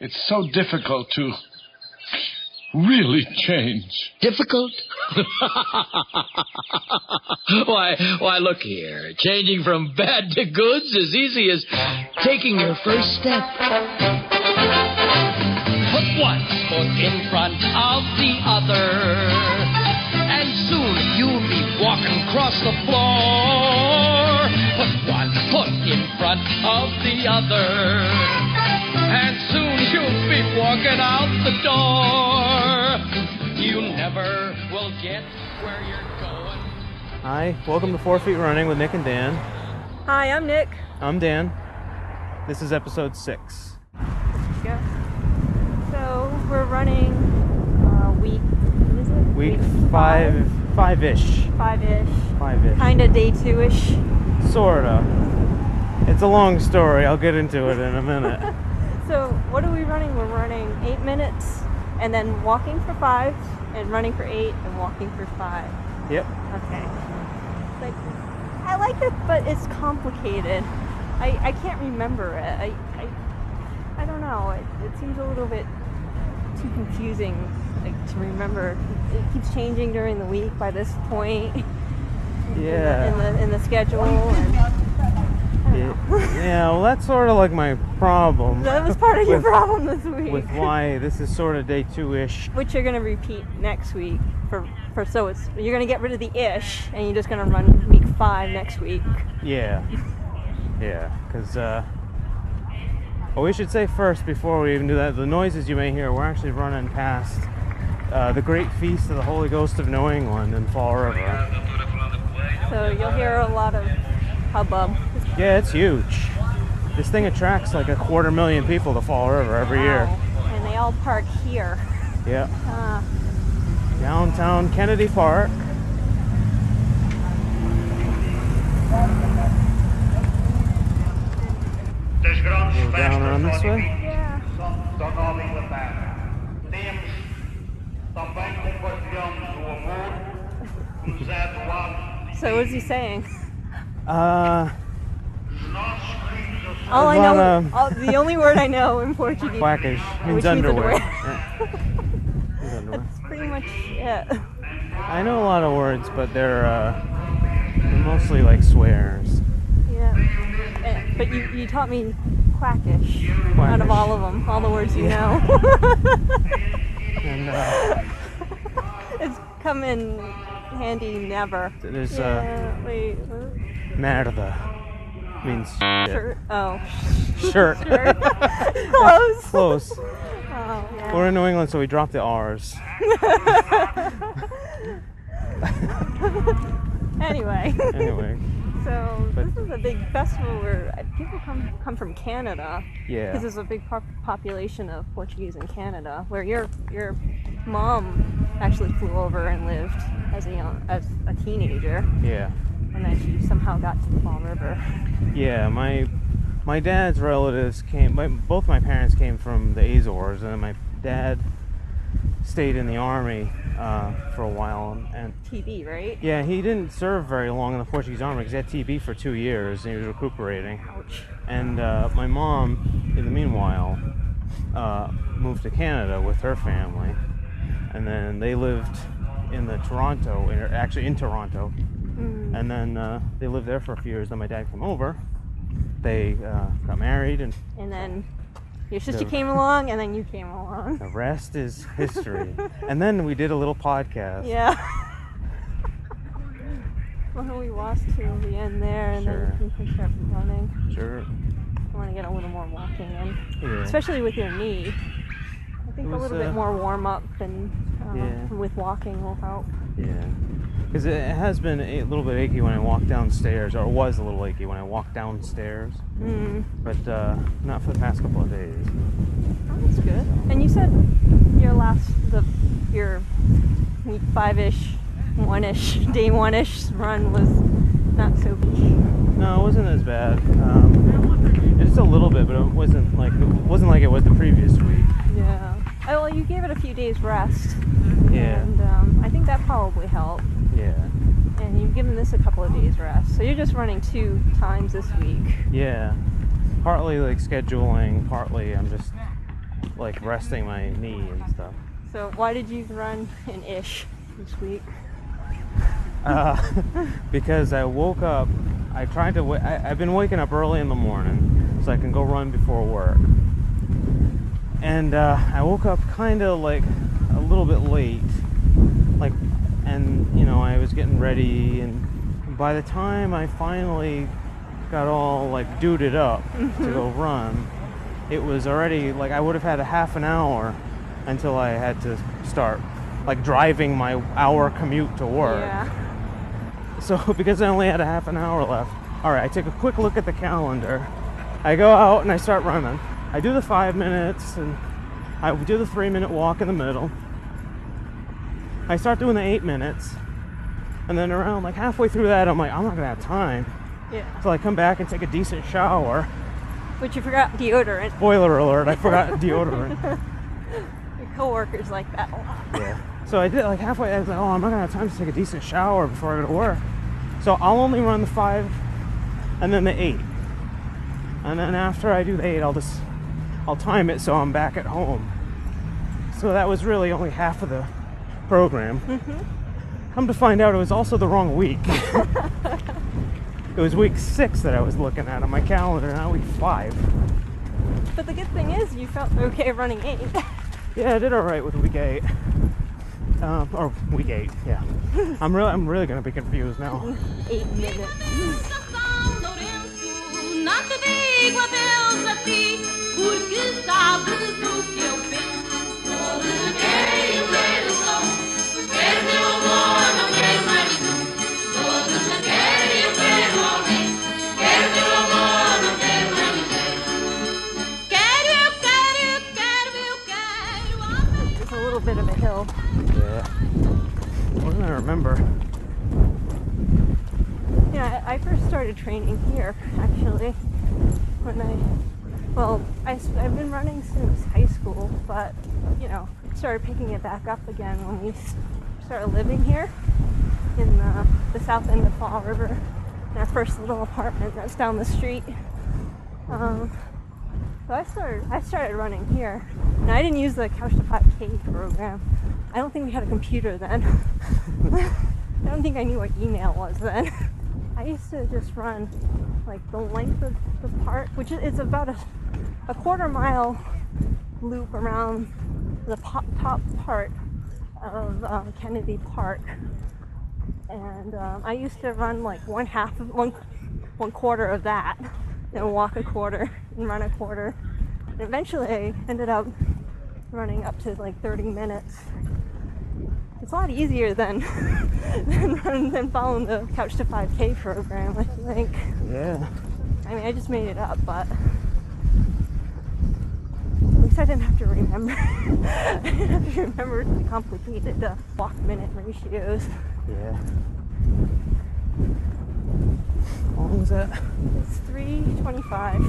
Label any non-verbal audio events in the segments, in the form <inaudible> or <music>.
It's so difficult to really change. Difficult? <laughs> why, why, look here. Changing from bad to good's as easy as taking your first step. Put one foot in front of the other, and soon you'll be walking across the floor. Put one foot in front of the other, and soon you'll be walking out the door. You never will get where you're going. Hi, welcome to Four Feet Running with Nick and Dan. Hi, I'm Nick. I'm Dan. This is episode six. Yeah. So we're running uh, week. What is it? Week five, five-ish, Five-ish. five-ish, Kinda day two-ish. sorta. It's a long story. I'll get into it in a minute. So what are we running? We're running eight minutes, and then walking for five, and running for eight, and walking for five. yep. Okay. Like, I like it, but it's complicated. I, I can't remember it. I, I, I don't know. It, it seems a little bit too confusing like, to remember. It keeps changing during the week by this point <laughs> Yeah. in Yeah. the in the schedule. And Yeah, <laughs> yeah, well, that's sort of like my problem. that was part of your with- problem this week. With why this is sort of day two-ish. Which you're gonna repeat next week for for so it's you're gonna get rid of the ish and you're just gonna run week five next week. Yeah. Yeah, because, uh, well, we should say first before we even do that, the noises you may hear, we're actually running past uh, the Great Feast of the Holy Ghost of New England in Fall River. So you'll hear a lot of hubbub. Yeah, it's huge. This thing attracts like a quarter million people to Fall River every year. And they all park here. Yeah. Uh, Downtown Kennedy Park. Das grandes Go down around this way. yeah. da nova Inglaterra. Temos também compartilhamos o amor que nos é doado So what's he saying? Uh, dos nossos queridos All I know, um, all, the only word I know in Portuguese. cuecas means Which means underwear. underwear. <laughs> Yeah. Underwear. That's pretty much it. I know a lot of words, but they're, uh, they're mostly like swears. Yeah. Eh, But you, you taught me cuecas, out of all of them, all the words you know. <laughs> And uh, it's come in handy never. there's uh, Yeah, wait. what? Merda. Means. Shirt. Oh. Shirt. <laughs> Shirt. <laughs> Close. Close. Oh, yeah. We're in New England, so we drop the R's. <laughs> anyway. Anyway, So But- this is a big festival where uh, people come come from Canada yeah. because there's a big pop- population of Portuguese in Canada. Where your your mom actually flew over and lived as a young as a teenager, Yeah. And then she somehow got to the Fall River. Yeah, my my dad's relatives came. My, both my parents came from the Azores, and my dad stayed in the army uh, for a while. And TB, right? yeah, he didn't serve very long in the Portuguese army because he had TB for two years, and he was recuperating. Ouch. And uh, my mom, in the meanwhile, uh, moved to Canada with her family, and then they lived in the Toronto, actually in Toronto, Mm. and then uh, they lived there for a few years. Then my dad came over. They uh, got married, and And then your sister The- came along, and then you came along. the rest is <laughs> history. and then we did a little podcast. Yeah. <laughs> well, we lost to the end there, and Sure. then we can start running. Sure. I want to get a little more walking in, Yeah. especially with your knee. I think It a little uh, bit more warm up and uh, Yeah. with walking will help. Yeah. Because it has been a little bit achy when I walk downstairs, or it was a little achy when I walked downstairs, Mm. but uh, not for the past couple of days. Oh, that's good. And you said your last, the your week five ish, one ish, <laughs> day one ish run was not so No, it wasn't as bad. Um, just a little bit, but it wasn't like it wasn't like it was the previous week. Yeah. Oh, well, you gave it a few days rest. Yeah. And um, I think that probably helped. Yeah. And you've given this a couple of days rest. So you're just running two times this week. Yeah. Partly like scheduling, partly I'm just like resting my knee and stuff. So why did you run an ish this week? Uh, <laughs> because I woke up. I tried to. wa- I, I've been waking up early in the morning so I can go run before work. And uh, I woke up kind of like a little bit late, like, and you know I was getting ready, and by the time I finally got all like duded up to go run, it was already like I would have had a half an hour until I had to start like driving my hour commute to work. Yeah. <laughs> So because I only had a half an hour left, all right, I take a quick look at the calendar. I go out and I start running. I do the five minutes and I do the three minute walk in the middle. I start doing the eight minutes. And then around like halfway through that, I'm like, I'm not gonna have time. Yeah. So I come back and take a decent shower. But you forgot deodorant. Spoiler alert, I forgot <laughs> deodorant. Your coworkers like that a lot. Yeah. So I did like halfway. I was like, oh, I'm not gonna have time to take a decent shower before I go to work. So I'll only run the five, and then the eight, and then after I do the eight, I'll just I'll time it so I'm back at home. So that was really only half of the program. Come to find out, it was also the wrong week. <laughs> it was week six that I was looking at on my calendar, not week five. But the good thing is you felt okay running eight. <laughs> Yeah, I did all right with week eight. Um, or week eight, yeah. <laughs> I'm really, I'm really gonna be confused now. eight minutes. São Lourenço, não te digo adeus a ti, porque sabes o que eu penso. Todos querem o ver o som, quero meu amor, não quero mais nenhum. Todos querem o ver o alguém, quero meu amor, não quero mais ninguém. Quero, eu quero, eu quero, eu quero. It's a little bit of a hill. Yeah. What did I remember? Yeah, I I first started training here actually when I, well, I, I've been running since high school, but you know, started picking it back up again when we started living here in the, the south end of Fall River in our first little apartment that's down the street. Um, so I started, I started running here, and I didn't use the Couch to 5K program. I don't think we had a computer then. <laughs> I don't think I knew what email was then. <laughs> I used to just run like the length of the park, which is about a, a quarter mile loop around the top part of um, Kennedy Park. And um, I used to run like one half of one one quarter of that, and walk a quarter and run a quarter. And eventually, I ended up running up to like 30 minutes. It's a lot easier than <laughs> than, than following the Couch to 5K program. I think. Yeah. I mean, I just made it up, but at least I didn't have to remember. <laughs> I didn't have to remember the complicated uh, walk minute ratios. Yeah. How long was that? It's 325.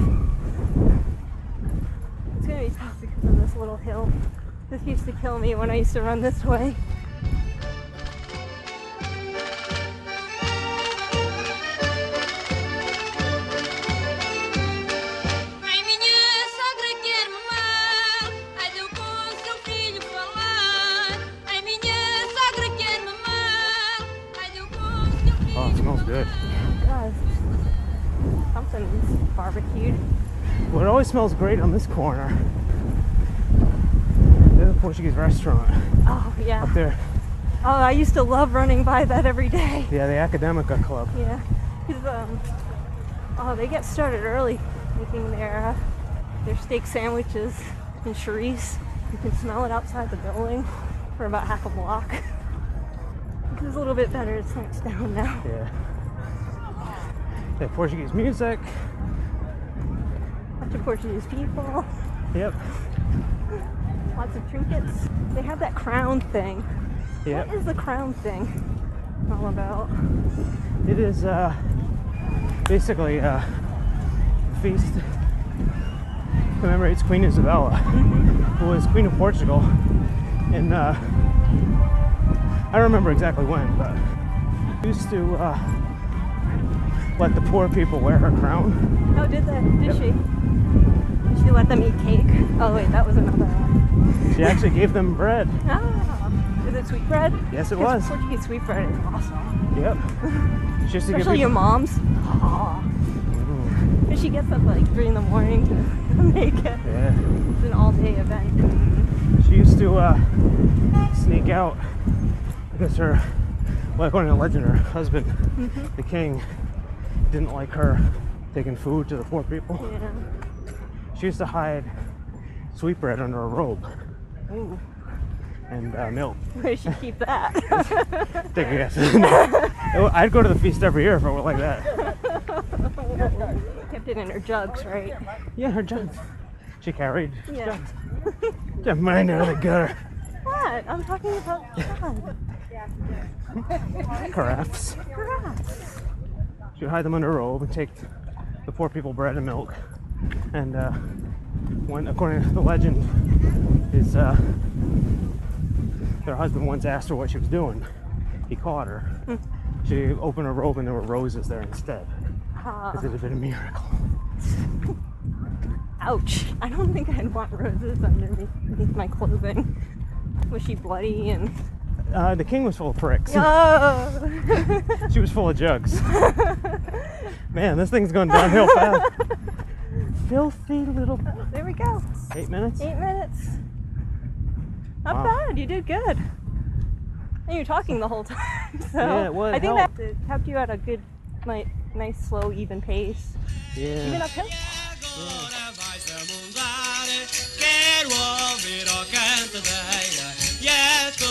It's gonna be tough because of this little hill. This used to kill me when I used to run this way. Barbecued. Well, it always smells great on this corner. There's a Portuguese restaurant Oh yeah. up there. Oh, I used to love running by that every day. Yeah, the Academica Club. Yeah. um, oh, they get started early making their uh, their steak sandwiches and chorizo. You can smell it outside the building for about half a block. It's a little bit better. It's next down now. Yeah. They have Portuguese music. Bunch of Portuguese people. Yep. Lots of trinkets. They have that crown thing. Yep. What is the crown thing all about? It is uh, basically a feast commemorates Queen Isabella, who was Queen of Portugal. And uh, I don't remember exactly when, but used to uh, let the poor people wear her crown. Oh, did they? Did Yep. she? Did she let them eat cake. Oh wait, that was another one. She actually gave them bread. <laughs> Ah, is it sweet bread? Yes, it was. Portuguese sweetbread is awesome. Yep. <laughs> She used to give Especially your mom's. Mm, And she gets up like three in the morning to <laughs> make it. Yeah. It's an all-day event. She used to uh, sneak out because her, like well, according to legend, her husband, Mm-hmm. the king, didn't like her taking food to the poor people. Yeah. She used to hide sweetbread under a robe Ooh. and uh, milk. Where does she keep that? <laughs> Take a guess. No. I'd go to the feast every year if it were like that. Kept it in her jugs, right? Yeah, her jugs. She carried Yeah. <laughs> jugs. Mine out of the gutter. What? I'm talking about jugs. Carafes. Grass. She would hide them under a robe and take the poor people bread and milk. And uh, when, according to the legend, his uh, their husband once asked her what she was doing. He caught her. She opened her robe and there were roses there instead. Because it had been a miracle. <laughs> ouch. I don't think I'd want roses underneath my clothing. Was she bloody and. Uh, the king was full of pricks. Oh! <laughs> She was full of jugs. <laughs> Man, this thing's going downhill fast. <laughs> Filthy little. there we go. Eight minutes? Eight minutes. Not Wow. bad. You did good. And you're talking the whole time, so Yeah, well, it I think helped. that it kept you at a good, like, nice, slow, even pace. Yeah. Even Yeah. uphill. Agora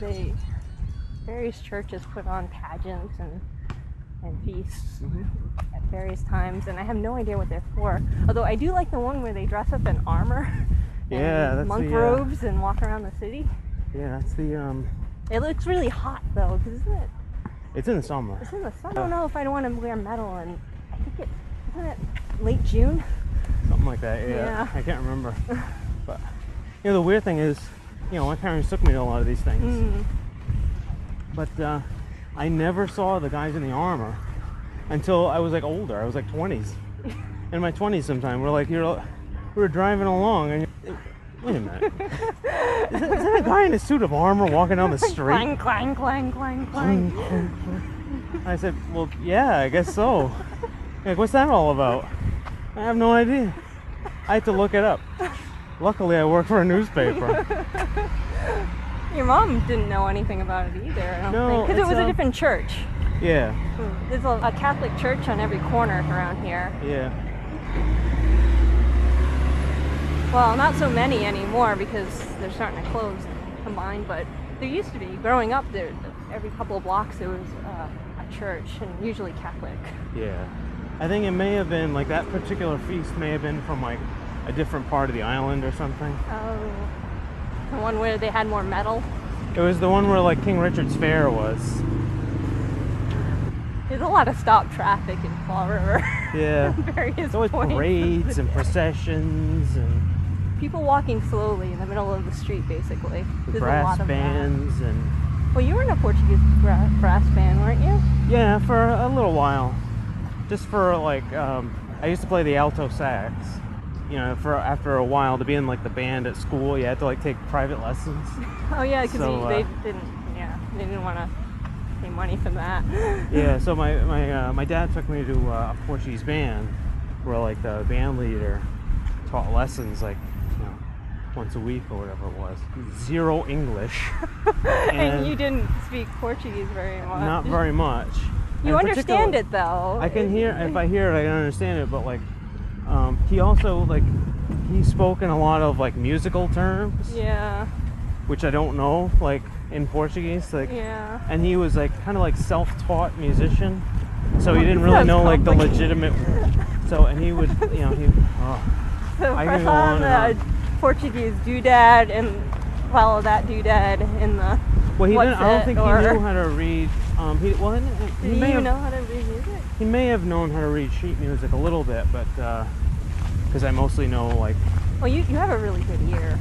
They various churches put on pageants and and feasts Mm-hmm. at various times, and I have no idea what they're for. Although I do like the one where they dress up in armor. <laughs> Yeah, that's monk the, uh, robes and walk around the city. Yeah, that's the um. It looks really hot though, because isn't it? It's in the summer. It's in the sun. I don't know if I'd want to wear metal, and I think it isn't it late June. Something like that. Yeah. Yeah. I can't remember. <laughs> but you know, the weird thing is, you know, my parents took me to a lot of these things, Mm. but uh, I never saw the guys in the armor until I was like older. I was like 20s. <laughs> In my 20s, sometime we're like, you're, we were driving along, and you're, wait a minute, is, that, is that a guy in a suit of armor walking down the street? Clang, clang, clang, clang, clang. I said, well, yeah, I guess so. Like, what's that all about? I have no idea. I had to look it up. Luckily, I work for a newspaper. <laughs> Your mom didn't know anything about it either. I don't No, think because it was a uh, different church. Yeah, There's a, a Catholic church on every corner around here. yeah. Well, not so many anymore because they're starting to close and combine. But there used to be. Growing up, there every couple of blocks there was uh, a church, and usually Catholic. Yeah. I think it may have been like that particular feast may have been from like a different part of the island or something. Oh, the one where they had more metal. It was the one where like King Richard's Fair was. There's a lot of stop traffic in Fall River. Yeah. <laughs> Various There's always parades and <laughs> processions and People walking slowly in the middle of the street, basically. the There's a brass lot of that. bands and Well, you were in a Portuguese bra- brass band, weren't you? Yeah, for a little while. Just for like, um, I used to play the alto sax. You know, for after a while to be in like the band at school, you had to like take private lessons. <laughs> Oh yeah, because So, they uh, didn't. Yeah, they didn't want to pay money for that. <laughs> yeah, so my my uh, my dad took me to uh, a Portuguese band, where like the band leader taught lessons like you know once a week or whatever it was. Zero English, <laughs> and you didn't speak Portuguese very much. not very much. You And understand it though. I can hear if I hear it, I can understand it. But like, um, he also like he spoke in a lot of like musical terms, Yeah, which I don't know, like in Portuguese. Like, yeah. and he was like kind of like self-taught musician, so he didn't really know like the legitimate. <laughs> So and he would, you know, he. Oh, So I go on the Portuguese doodad and follow that doodad in the. well, he didn't. I don't think or- he knew how to read. Um, he well, he, he may you have know how to read music? he may have known how to read sheet music a little bit, but uh, because I mostly know like Well, you, you have a really good ear.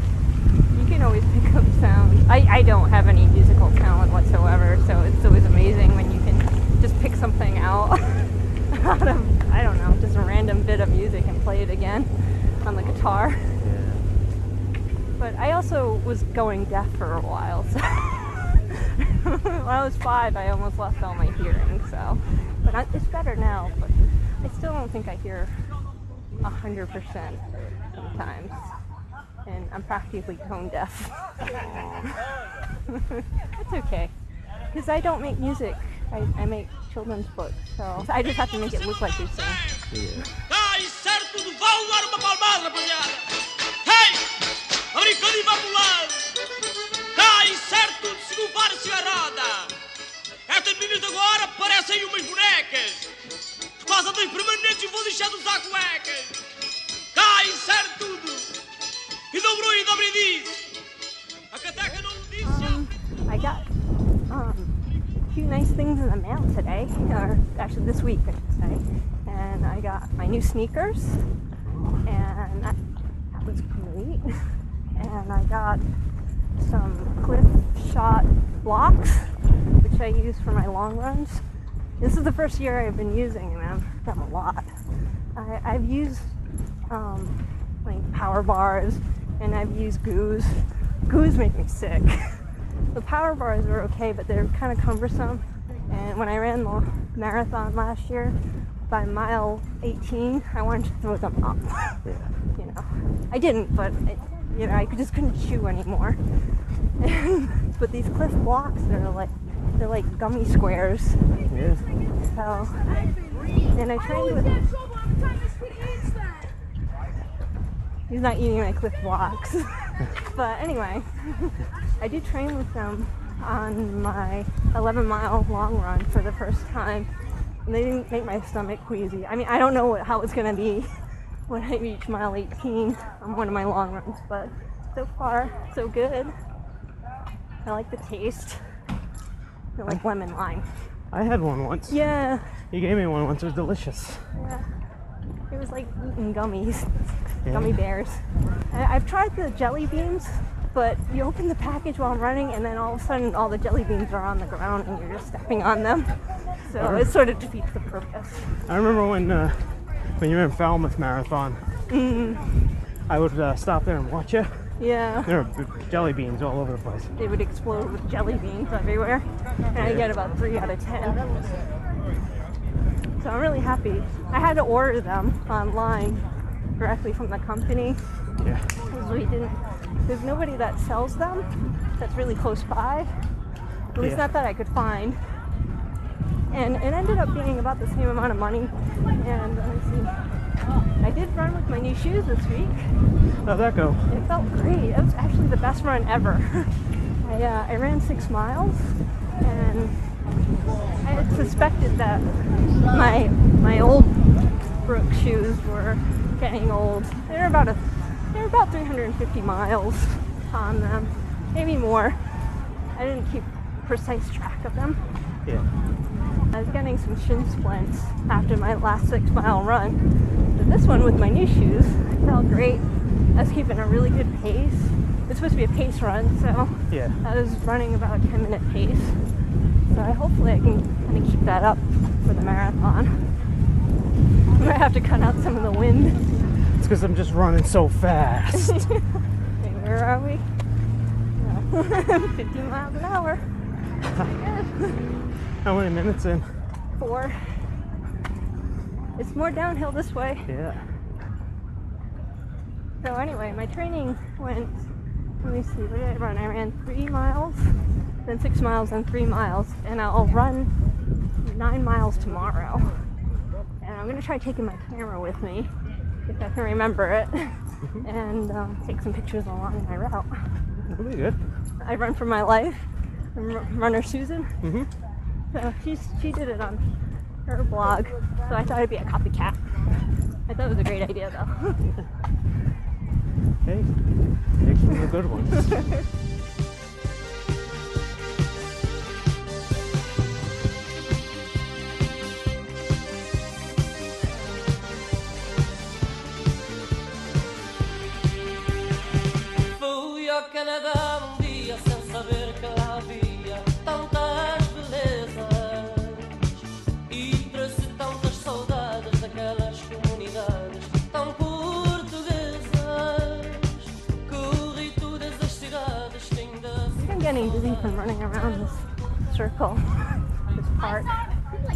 You can always pick up sound. I, I don't have any musical talent whatsoever, so it's always amazing when you can just pick something out <laughs> out of, I don't know, just a random bit of music and play it again on the guitar. yeah. But I also was going deaf for a while, <laughs> so <laughs> when I was five, I almost lost all my hearing. So, but I, it's better now. But I still don't think I hear a hundred percent sometimes, and I'm practically tone deaf. <laughs> That's okay, because I don't make music. I, I make children's books, so I just have to make it look like they sing. Yeah. Ai, certo de se levar a cigarrada! Estas meninas agora parecem umas bonecas! Por causa das permanentes vou deixar de usar cuecas! Ai, certo tudo! E dobrou e dobre diz! A cateca não disse! Um, I got um, a few nice things in the mail today, or actually this week, I should say. And I got my new sneakers, and that, that was great. <laughs> And I got some Clif Shot Bloks, which I use for my long runs. This is the first year I've been using them, them a lot. I, I've used um, like power bars, and I've used goos. Goos make me sick. <laughs> The power bars are okay, but they're kind of cumbersome. And when I ran the marathon last year, by mile 18, I wanted to throw them up. <laughs> Yeah. You know, I didn't, but it, you know, I just couldn't chew anymore. <laughs> but these Clif Bloks, they're like they're like gummy squares. Yeah. So, and I trained with. He's not eating my Clif Bloks. <laughs> but anyway, I did train with them on my 11 mile long run for the first time. And they didn't make my stomach queasy. I mean, I don't know what, how it's going to be when I reach mile 18 on one of my long runs, but so far, so good. I like the taste. I like lemon lime. I had one once. Yeah, You gave me one once. It was delicious. yeah. It was like eating gummies, Yeah. gummy bears. I, I've tried the jelly beans, but you open the package while I'm running, and then all of a sudden, all the jelly beans are on the ground, and you're just stepping on them. So it sort of defeats the purpose. I remember when uh, when you were in Falmouth Marathon. mm. I would uh, stop there and watch you. Yeah, There are b- jelly beans all over the place. they would explode with jelly beans everywhere, and I get about three out of ten. So I'm really happy. I had to order them online directly from the company Yeah. because we didn't. There's nobody that sells them that's really close by. At least Yeah. not that I could find. And it ended up being about the same amount of money. And let me see. I did run with my new shoes this week. How'd that go? It felt great. It was actually the best run ever. <laughs> I, uh, I ran six miles, and I had suspected that my my old Brooks shoes were getting old. They're about a they're about 350 miles on them, maybe more. I didn't keep precise track of them. Yeah. I was getting some shin splints after my last six mile run. But this one with my new shoes felt great. I was keeping a really good pace. It's supposed to be a pace run, so Yeah. I was running about a 10 minute pace. So I hopefully I can kind of keep that up for the marathon. I might have to cut out some of the wind. It's because I'm just running so fast. <laughs> Wait, where are we? <laughs> No. 15 miles an hour. <laughs> How many minutes in? Four. It's more downhill this way. Yeah. So anyway, my training went. Let me see. What did I run? I ran three miles, then six miles, then three miles, and I'll run nine miles tomorrow. And I'm gonna try taking my camera with me if I can remember it, and um, take some pictures along my route. That'll be good. I run for my life. I'm runner Susan. Mhm. So she's she did it on her blog. So I thought I'd be a copycat. I thought it was a great idea though. <laughs> Hey, take some good ones. <laughs> circle, <laughs> this park.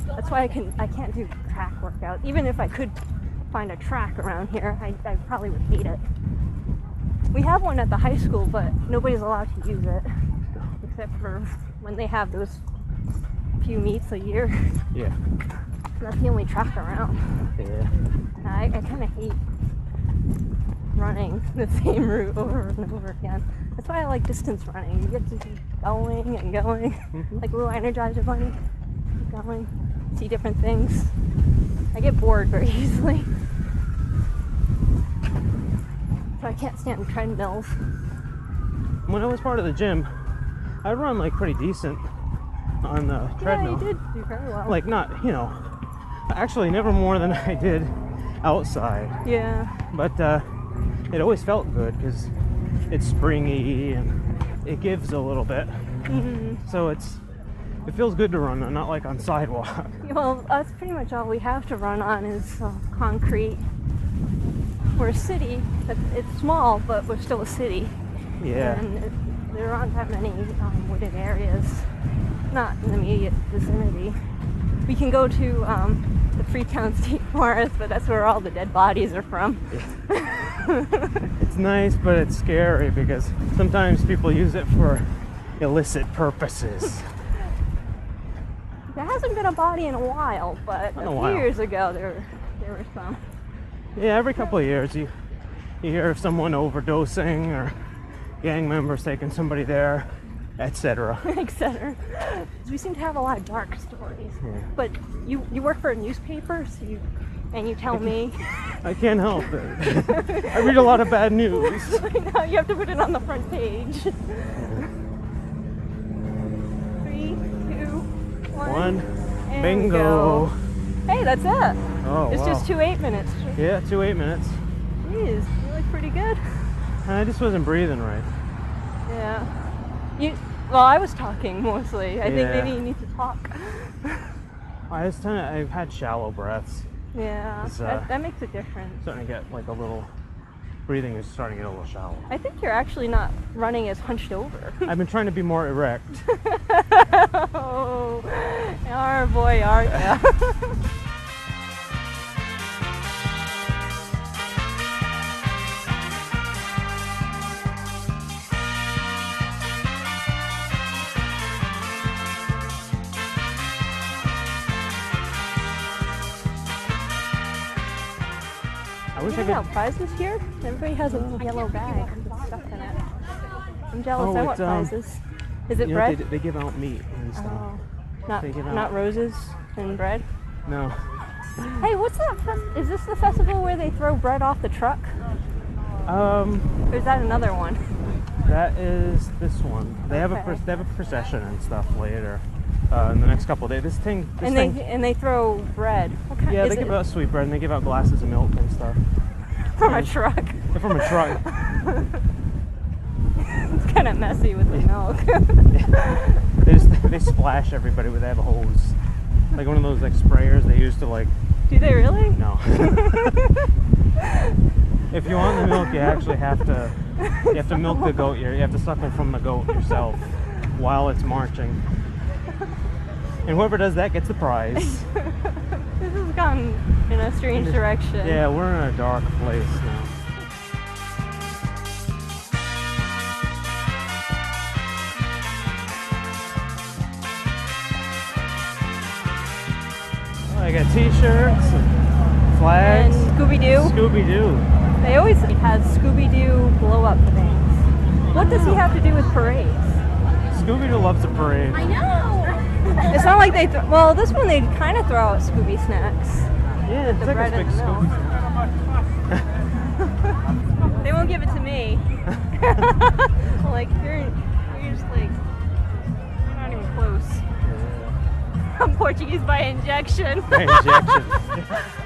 That's why I can I can't do track workouts. Even if I could find a track around here, I, I probably would hate it. We have one at the high school, but nobody's allowed to use it except for when they have those few meets a year. Yeah. That's the only track around. Yeah. I, I kind of hate running the <laughs> same route over and over again. That's why I like distance running. You get to keep going and going, <laughs> <laughs> like a little energizer bunny. Keep going, see different things. I get bored very <laughs> easily. So I can't stand treadmills. When I was part of the gym, I'd run like pretty decent on the treadmill. Yeah, you did do very well. Like not, you know, actually never more than I did outside. yeah, But uh, it always felt good because it's springy and it gives a little bit. Mm-hmm. So it's it feels good to run, on, not like on sidewalk. <laughs> well, that's pretty much all we have to run on is uh, concrete. We're a city, but it's small, but we're still a city. Yeah. And it, there aren't that many um, wooded areas, not in the immediate vicinity. We can go to um, the Freetown <laughs> State Forest, but that's where all the dead bodies are from. <laughs> It's nice, but it's scary because sometimes people use it for illicit purposes. There hasn't been a body in a while, but a a few years ago there, there were some. Yeah, every couple of years you you hear of someone overdosing or gang members taking somebody there, etc. <laughs> etc. We seem to have a lot of dark stories. Yeah. But you, you work for a newspaper, so you, and you tell me. <laughs> I can't help it. I read a lot of bad news. <laughs> now you have to put it on the front page. Three, two, one. One bingo. go. Hey, that's it. Oh it's wow. just two eight minutes. Yeah, two eight minutes. Jeez, you look pretty good. I just wasn't breathing right. Yeah. You. Well, I was talking mostly. I think maybe you need to talk. I was kind of I've had shallow breaths. Yeah, uh, that, that makes a difference. Starting to get like a little breathing is starting to get a little shallow. I think you're actually not running as hunched over. <laughs> I've been trying to be more erect. <laughs> oh, our boy, are ya? <laughs> I wish I Giving could. out prizes here? Everybody has a yellow bag with stuff in it. I'm jealous. Oh, I want um, prizes. Is it You know, bread? they, they give out meat and stuff. Oh, not not roses and bread. No. Hey, what's that? Is this the festival where they throw bread off the truck, Um, or is that another one? that is this one. They have a they have a procession and stuff later. Uh, in the next couple of days. This thing. This and thing. they and they throw bread. What kind? yeah, they it give out sweet bread and they give out glasses of milk and stuff. From a truck. They're from a truck. <laughs> it's kind of messy with the milk. <laughs> they just they splash everybody with have hose, like one of those like sprayers they used to like Do they really? no. <laughs> if you want the milk, you actually have to you have to milk the goat. You have to suckle from the goat yourself while it's marching. And whoever does that gets the prize. <laughs> This has gone in a strange direction. Yeah, we're in a dark place now. I got t-shirts, and flags, And Scooby Doo. Scooby Doo. They always have Scooby Doo blow up things. What does he have to do with parades? Scooby Doo loves a parade. I know. It's not like they. Th- well, this one they kind of throw out Scooby snacks. Yeah, it's The like bread a big and the. Scooby. They won't give it to me. <laughs> like you're, you're just like you're not even close. I'm <laughs> Portuguese by injection. By injection. <laughs>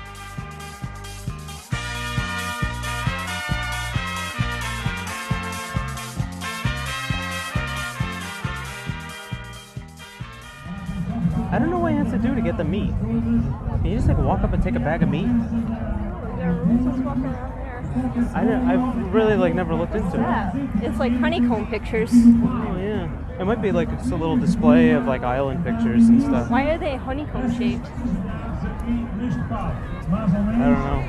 to do to get the meat. Can you just like walk up and take a bag of meat? There are rules just walking around there. I don't, I've really like never looked into it. It's like honeycomb pictures. Oh yeah. It might be like just a little display of like island pictures and stuff. Why are they honeycomb shaped? I don't know.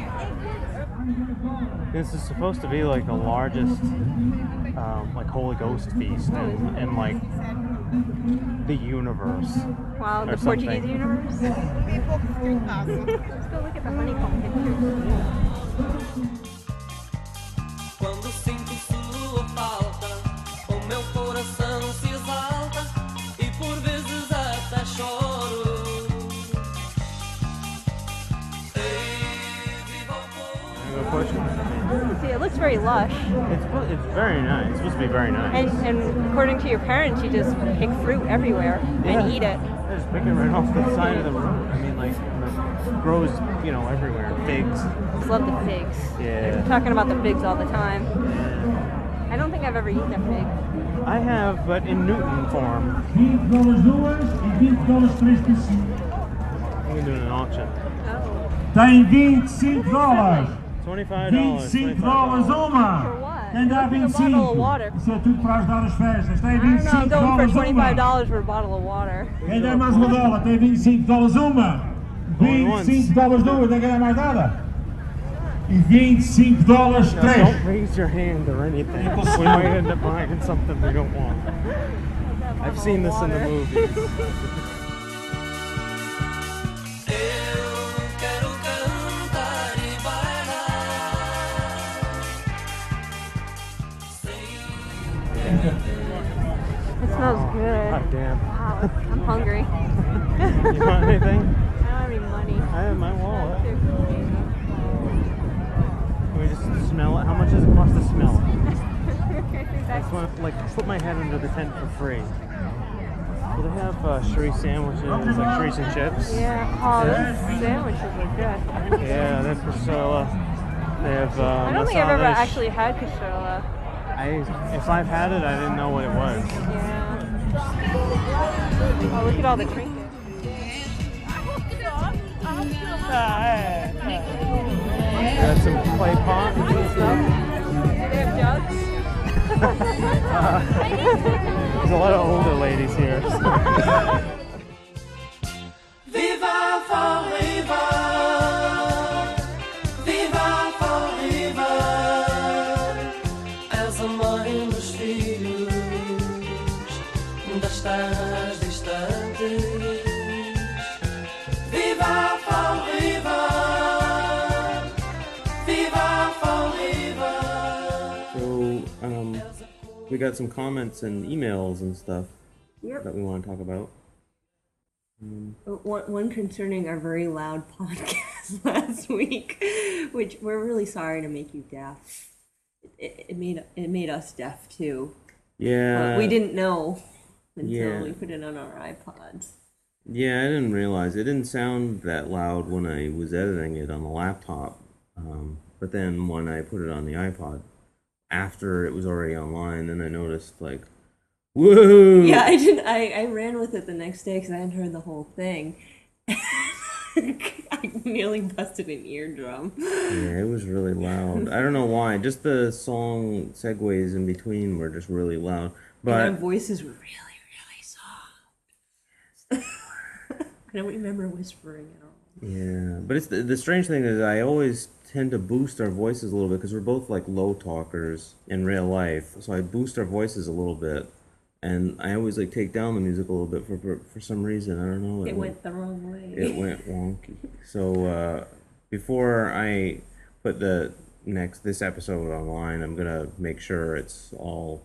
This is supposed to be like the largest um, like Holy Ghost feast in, in like the universe. Wow, Or the Portuguese universe. Let's go look at the honeycomb pictures. Quando sinto sua falta, o meu coração se exalta e por vezes até choro. Ei, viva o povo! You go push it. See, it looks very lush. It's it's very nice. It's supposed to be very nice. And, and according to your parents, you just pick fruit everywhere Yeah. and eat it. I just pick it right off the side of the road. I mean, like it grows, you know, everywhere. Figs. Just love the figs. Yeah. Talking about the figs all the time. I don't think I've ever eaten a fig. I have, but in Newton form. 20 dólares duas 20 dólares três de cinco. I'm gonna do an auction. Oh. Tem 25 dólares. Twenty-five dollars. 25 dólares uma. For what? Quem dá Look at a bottle of 25? water. Isso é tudo para ajudar as festas. Tem I don't know, I'm 25 going for $25 for a bottle of water. Quem der mais uma dólar tem 25 dólares uma. Going once. 25 dólares duas, tem que dar mais nada. E 25 dólares Now, três. don't raise your hand or anything. <laughs> we might end up buying something we don't want. I've seen this in the movies. <laughs> smells good. God damn. Wow, I'm hungry. <laughs> You want anything? I don't have any money. I have my wallet. Can we just smell it? How much does it cost to smell it? <laughs> I just want to like put my head under the tent for free. Well, they have uh, sandwiches, like Sherry's and chips. Yeah, oh, those sandwiches are good. Yeah, they have Priscilla. They have. Uh, I don't think I've ever actually had cachola. I, if I've had it, I didn't know what it was. Yeah. Oh, look at all the trinkets. Got some clay pots and stuff. They have jugs. <laughs> There's a lot of older ladies here. Viva <laughs> we got some comments and emails and stuff Yep. that we want to talk about. One, one concerning our very loud <laughs> podcast last week, which we're really sorry to make you deaf. It, it made it made us deaf too. Yeah. But we didn't know until yeah. we put it on our iPods. Yeah, I didn't realize it didn't sound that loud when I was editing it on the laptop. Um, but then when I put it on the iPod, after it was already online, then I noticed like, whoa! Yeah, I didn't. I, I ran with it the next day because I hadn't heard the whole thing. <laughs> I nearly busted an eardrum. Yeah, it was really loud. I don't know why. Just the song segues in between were just really loud. and our But voices were really, really soft. <laughs> I don't remember whispering at all. yeah, but it's the, the strange thing is I always tend to boost our voices a little bit because we're both like low talkers in real life. So I boost our voices a little bit, and I always like take down the music a little bit for for, for some reason. I don't know. It went the wrong way. it went wonky. So uh, before I put the next this episode online, I'm gonna make sure it's all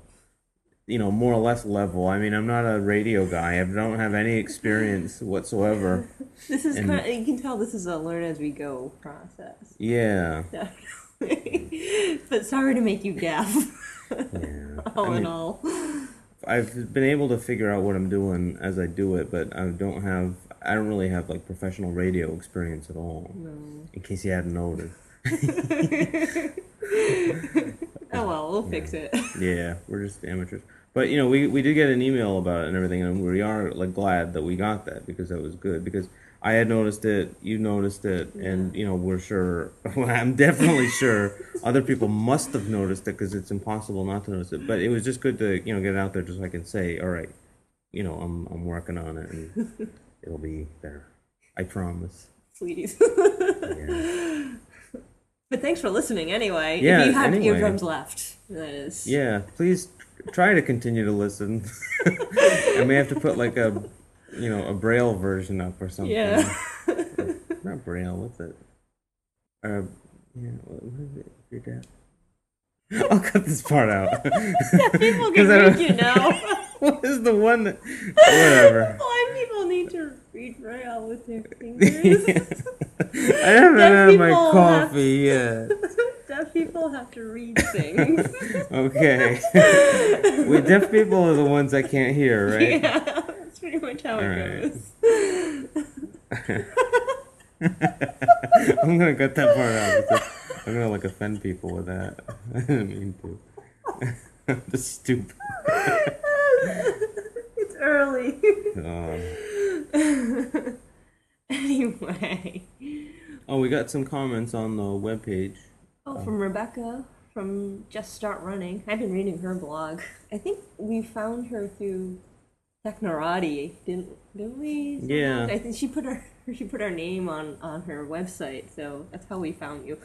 you know more or less level. I mean, I'm not a radio guy. I don't have any experience <laughs> whatsoever. This is And- kind of, you can tell this is a learn as we go process. Yeah, <laughs> but sorry to make you deaf. yeah. <laughs> all I in all. I've been able to figure out what I'm doing as I do it, but I don't have. I don't really have like professional radio experience at all. No. In case you hadn't noticed. Oh well, we'll fix it. <laughs> Yeah, we're just amateurs. But you know, we, we did get an email about it and everything, and we are like glad that we got that because that was good. Because I had noticed it, you noticed it, and you know, we're sure. <laughs> Well, I'm definitely sure other people must have noticed it because it's impossible not to notice it. But it was just good to you know get it out there just so I can say, all right, you know, I'm I'm working on it, and <laughs> it'll be there. I promise. Please. Yeah. But thanks for listening anyway. Yeah, if you have anyway. eardrums left, that is. Yeah, please try to continue to listen. <laughs> and we have to put like a, you know, a braille version up or something. Yeah. <laughs> Not braille. What's it? Uh, yeah. What, what is it? Your dad. I'll cut this part out. <laughs> People can I read you now. what is the one that? Whatever. Blind people need to read braille with their <laughs> fingers. I haven't had my have- coffee yet. <laughs> Deaf people have to read things. <laughs> Okay. we deaf people are the ones that can't hear, right? Yeah, that's pretty much how it Alright. goes. I'm gonna cut that part out. because I'm gonna like offend people with that. I didn't mean to. I'm just stupid. it's early. Um, <laughs> anyway. oh, we got some comments on the webpage. Oh, from Rebecca from Just Start Running. I've been reading her blog. I think we found her through Technorati, didn't didn't we? Yeah. I think she put her <laughs> she put our name on on her website, so that's how we found you.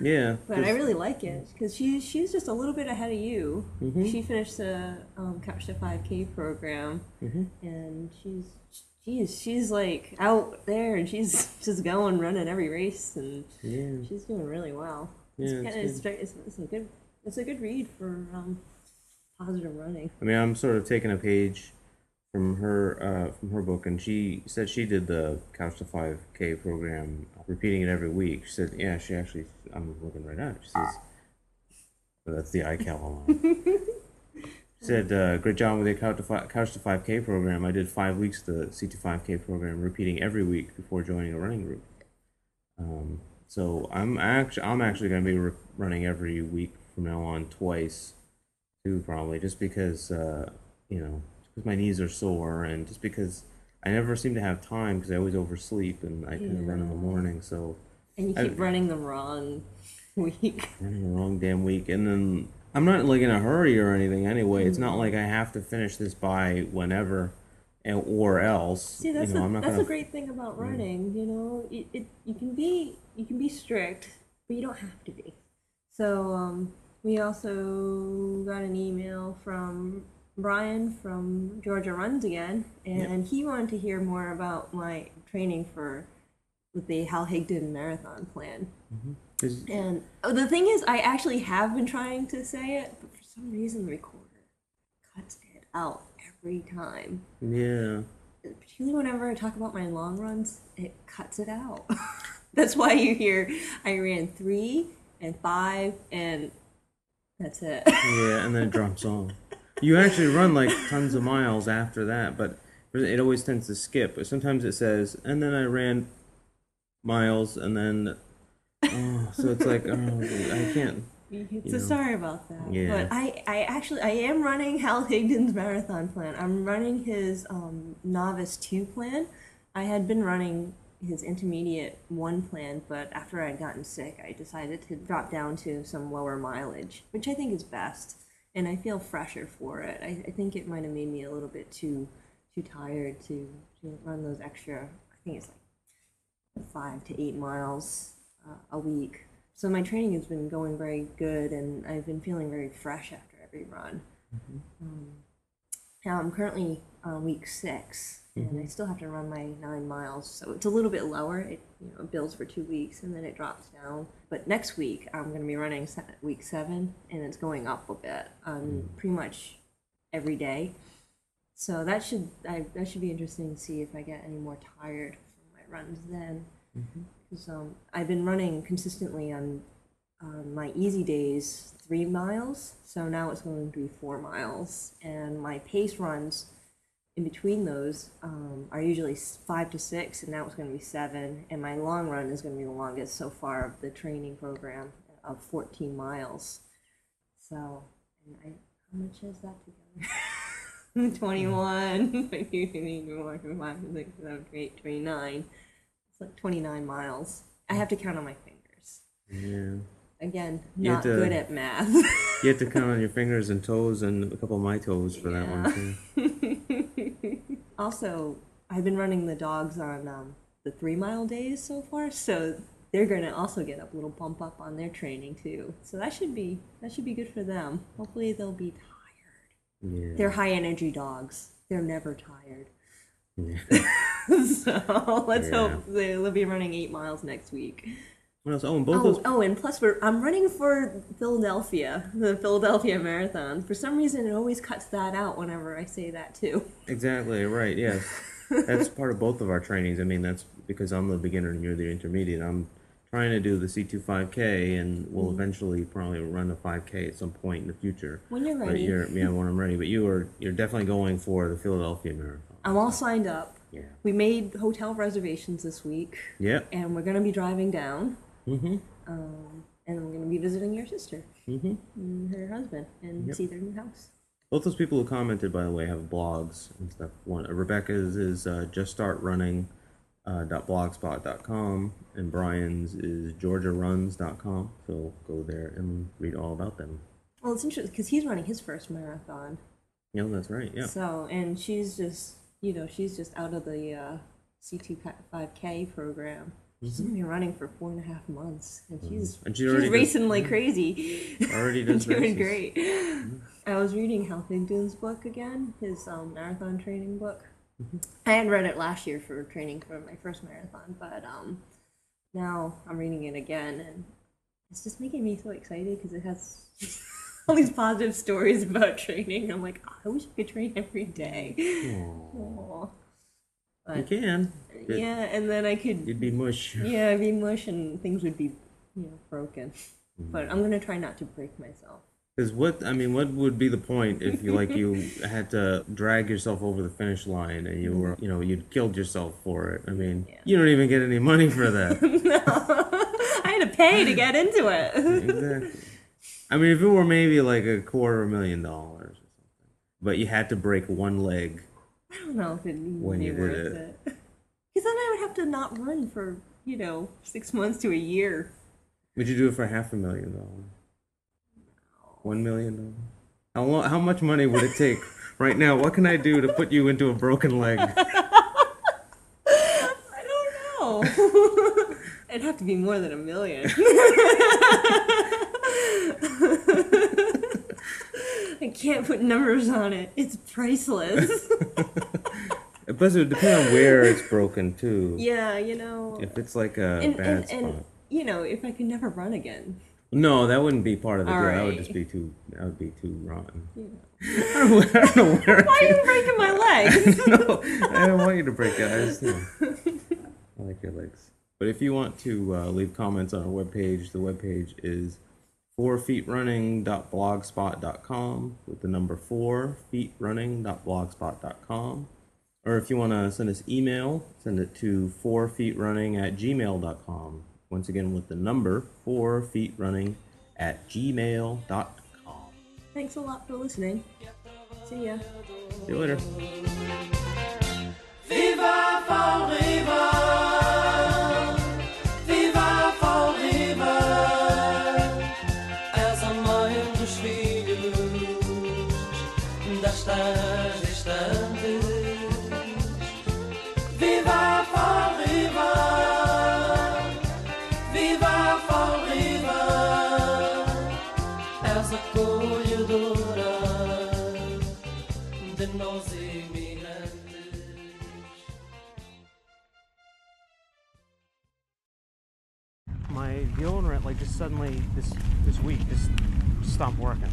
Yeah. But I really like it because she she's just a little bit ahead of you. Mhm. She finished the um, Couch to 5K program, Mhm. and she's geez, she's like out there and she's <laughs> just going running every race, and Yeah. she's doing really well. Yeah, it's, kinda, it's, very- it's, it's a good it's a good read for um, positive running. I mean, I'm sort of taking a page from her uh, from her book, and she said she did the Couch to 5K program, repeating it every week. She said, yeah, she actually, I'm looking right at it. She says, that's the iCal line. <laughs> Said, uh, great job with the Couch to, Fi- Couch to 5K program. I did five weeks the CT5K program, repeating every week before joining a running group. Um, so I'm actually I'm actually going to be re- running every week from now on twice, too probably just because uh, you know because my knees are sore and just because I never seem to have time because I always oversleep and I kind of run in the morning. So And you I- keep running the wrong <laughs> week. running the wrong damn week and then I'm not like in a hurry or anything anyway. It's Mm-hmm. not like I have to finish this by whenever and or else. See, that's you know, not that's gonna the great thing about running. You know, it, it you can be you can be strict, but you don't have to be. So um, we also got an email from Brian from Georgia Runs again, and he wanted to hear more about my training for with the Hal Higdon marathon plan. And oh, the thing is, I actually have been trying to say it, but for some reason the recorder cuts it out every time yeah. particularly whenever I talk about my long runs, it cuts it out. <laughs> that's why you hear I ran three and five, and that's it. Yeah, and then it drops <laughs> off. You actually run like tons of miles after that, but it always tends to skip. But sometimes it says, and then I ran miles, and then oh, so it's like oh, I can't. so know. sorry about that. Yeah. But I, I actually I am running <laughs> Hal Higdon's marathon plan. I'm running his um, novice two plan. I had been running his intermediate one plan, but after I'd gotten sick, I decided to drop down to some lower mileage, which I think is best, and I feel fresher for it. I, I think it might have made me a little bit too too tired to, to run those extra. I think it's like five to eight miles uh, a week. So my training has been going very good, and I've been feeling very fresh after every run. Um, now I'm currently on week 6 and I still have to run my nine miles, so it's a little bit lower. It you know it builds for two weeks, and then it drops down. But next week I'm going to be running week seven, and it's going up a bit, um, pretty much every day. So that should I, that should be interesting to see if I get any more tired from my runs then. Because um, I've been running consistently on on my easy days three miles, so now it's going to be four miles, and my pace runs in between those um, are usually five to six, and now it's going to be seven, and my long run is going to be the longest so far of the training program of 14 miles. So, I, how much is that together? <laughs> 21, <laughs> 22, 24, 25, 26, 27, 28, 29. It's like 29 miles. I have to count on my fingers. Yeah. Again, You have not to- good at math. <laughs> You have to <laughs> count on your fingers and toes and a couple of my toes for that one too. <laughs> also, I've been running the dogs on um, the three mile days so far, so they're gonna also get a little bump up on their training too. So that should be that should be good for them. Hopefully, they'll be tired. Yeah. They're high energy dogs. They're never tired. <laughs> So let's Yeah. hope they'll be running eight miles next week. What else? Oh, and both Oh, those. oh, and plus we're I'm running for Philadelphia, the Philadelphia Marathon. For some reason, it always cuts that out whenever I say that too. Exactly right. Yes, <laughs> that's part of both of our trainings. I mean, that's because I'm the beginner and you're the intermediate. I'm trying to do the C2 5K, and we'll Mm-hmm. eventually probably run a 5K at some point in the future. When you're But ready. you're, yeah, when I'm ready. But you are you're definitely going for the Philadelphia Marathon. I'm all signed up. Yeah. We made hotel reservations this week, Yep. and we're gonna be driving down. Mm-hmm. Um, and we're gonna be visiting your sister mm-hmm. and her husband and Yep. see their new house. Both those people who commented, by the way, have blogs and stuff. One, Rebecca's is uh, juststartrunning. Uh, blogspot.com and Brian's is georgiaruns.com. So go there and read all about them. Well, it's interesting because he's running his first marathon. Yeah, that's right. Yeah. So, and she's just, you know, she's just out of the uh, C2 5K program. She's Mm-hmm. been running for four and a half months, and she's And she she's already does- racing like crazy. Already <laughs> does doing races. great. I was reading Hal Higdon's book again, his um, marathon training book. Mm-hmm. I had read it last year for training for my first marathon, but um, now I'm reading it again, and it's just making me so excited because it has <laughs> all these positive stories about training. I'm like, "Oh, I wish I could train every day. Aw. You can. Yeah, and then I could You'd be mush. yeah, I'd be mush and things would be, you know, broken. Mm-hmm. But I'm gonna try not to break myself. Because what I mean, what would be the point if you like you <laughs> had to drag yourself over the finish line and you were, you know, you'd killed yourself for it? I mean, you don't even get any money for that. <laughs> I had to pay to get into it. exactly. I mean, if it were maybe like a quarter of a million dollars or something, but you had to break one leg. I don't know if even When be you did worth it. it. <laughs> Because then I would have to not run for, you know, six months to a year. Would you do it for half a million dollars? One million dollars? How long, How much money would it take <laughs> right now? What can I do to put you into a broken leg? <laughs> I don't know. It'd have to be more than a million. I can't put numbers on it. It's priceless. <laughs> Plus, it would depend on where it's broken too. yeah, you know. If it's like a and, bad and, spot. and you know, if I could never run again. No, that wouldn't be part of the deal. That would just be too. That would be too rotten. Yeah. <laughs> I don't know, I don't know where. <laughs> Why are you breaking my legs? no, I don't want you to break it. I just, you know, I like your legs. But if you want to uh, leave comments on our webpage, the webpage is fourfeetrunning.blogspot.com with the number four feetrunning.blogspot.com. Or if you want to send us email, send it to fourfeetrunning at gmail.com. Once again, with the number fourfeetrunning at gmail.com. Thanks a lot for listening. See ya. See you later. Viva Fall River! Viva deodorant like just suddenly this this week just stopped working.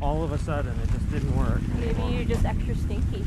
All of a sudden, it just didn't work. Maybe you're just extra stinky.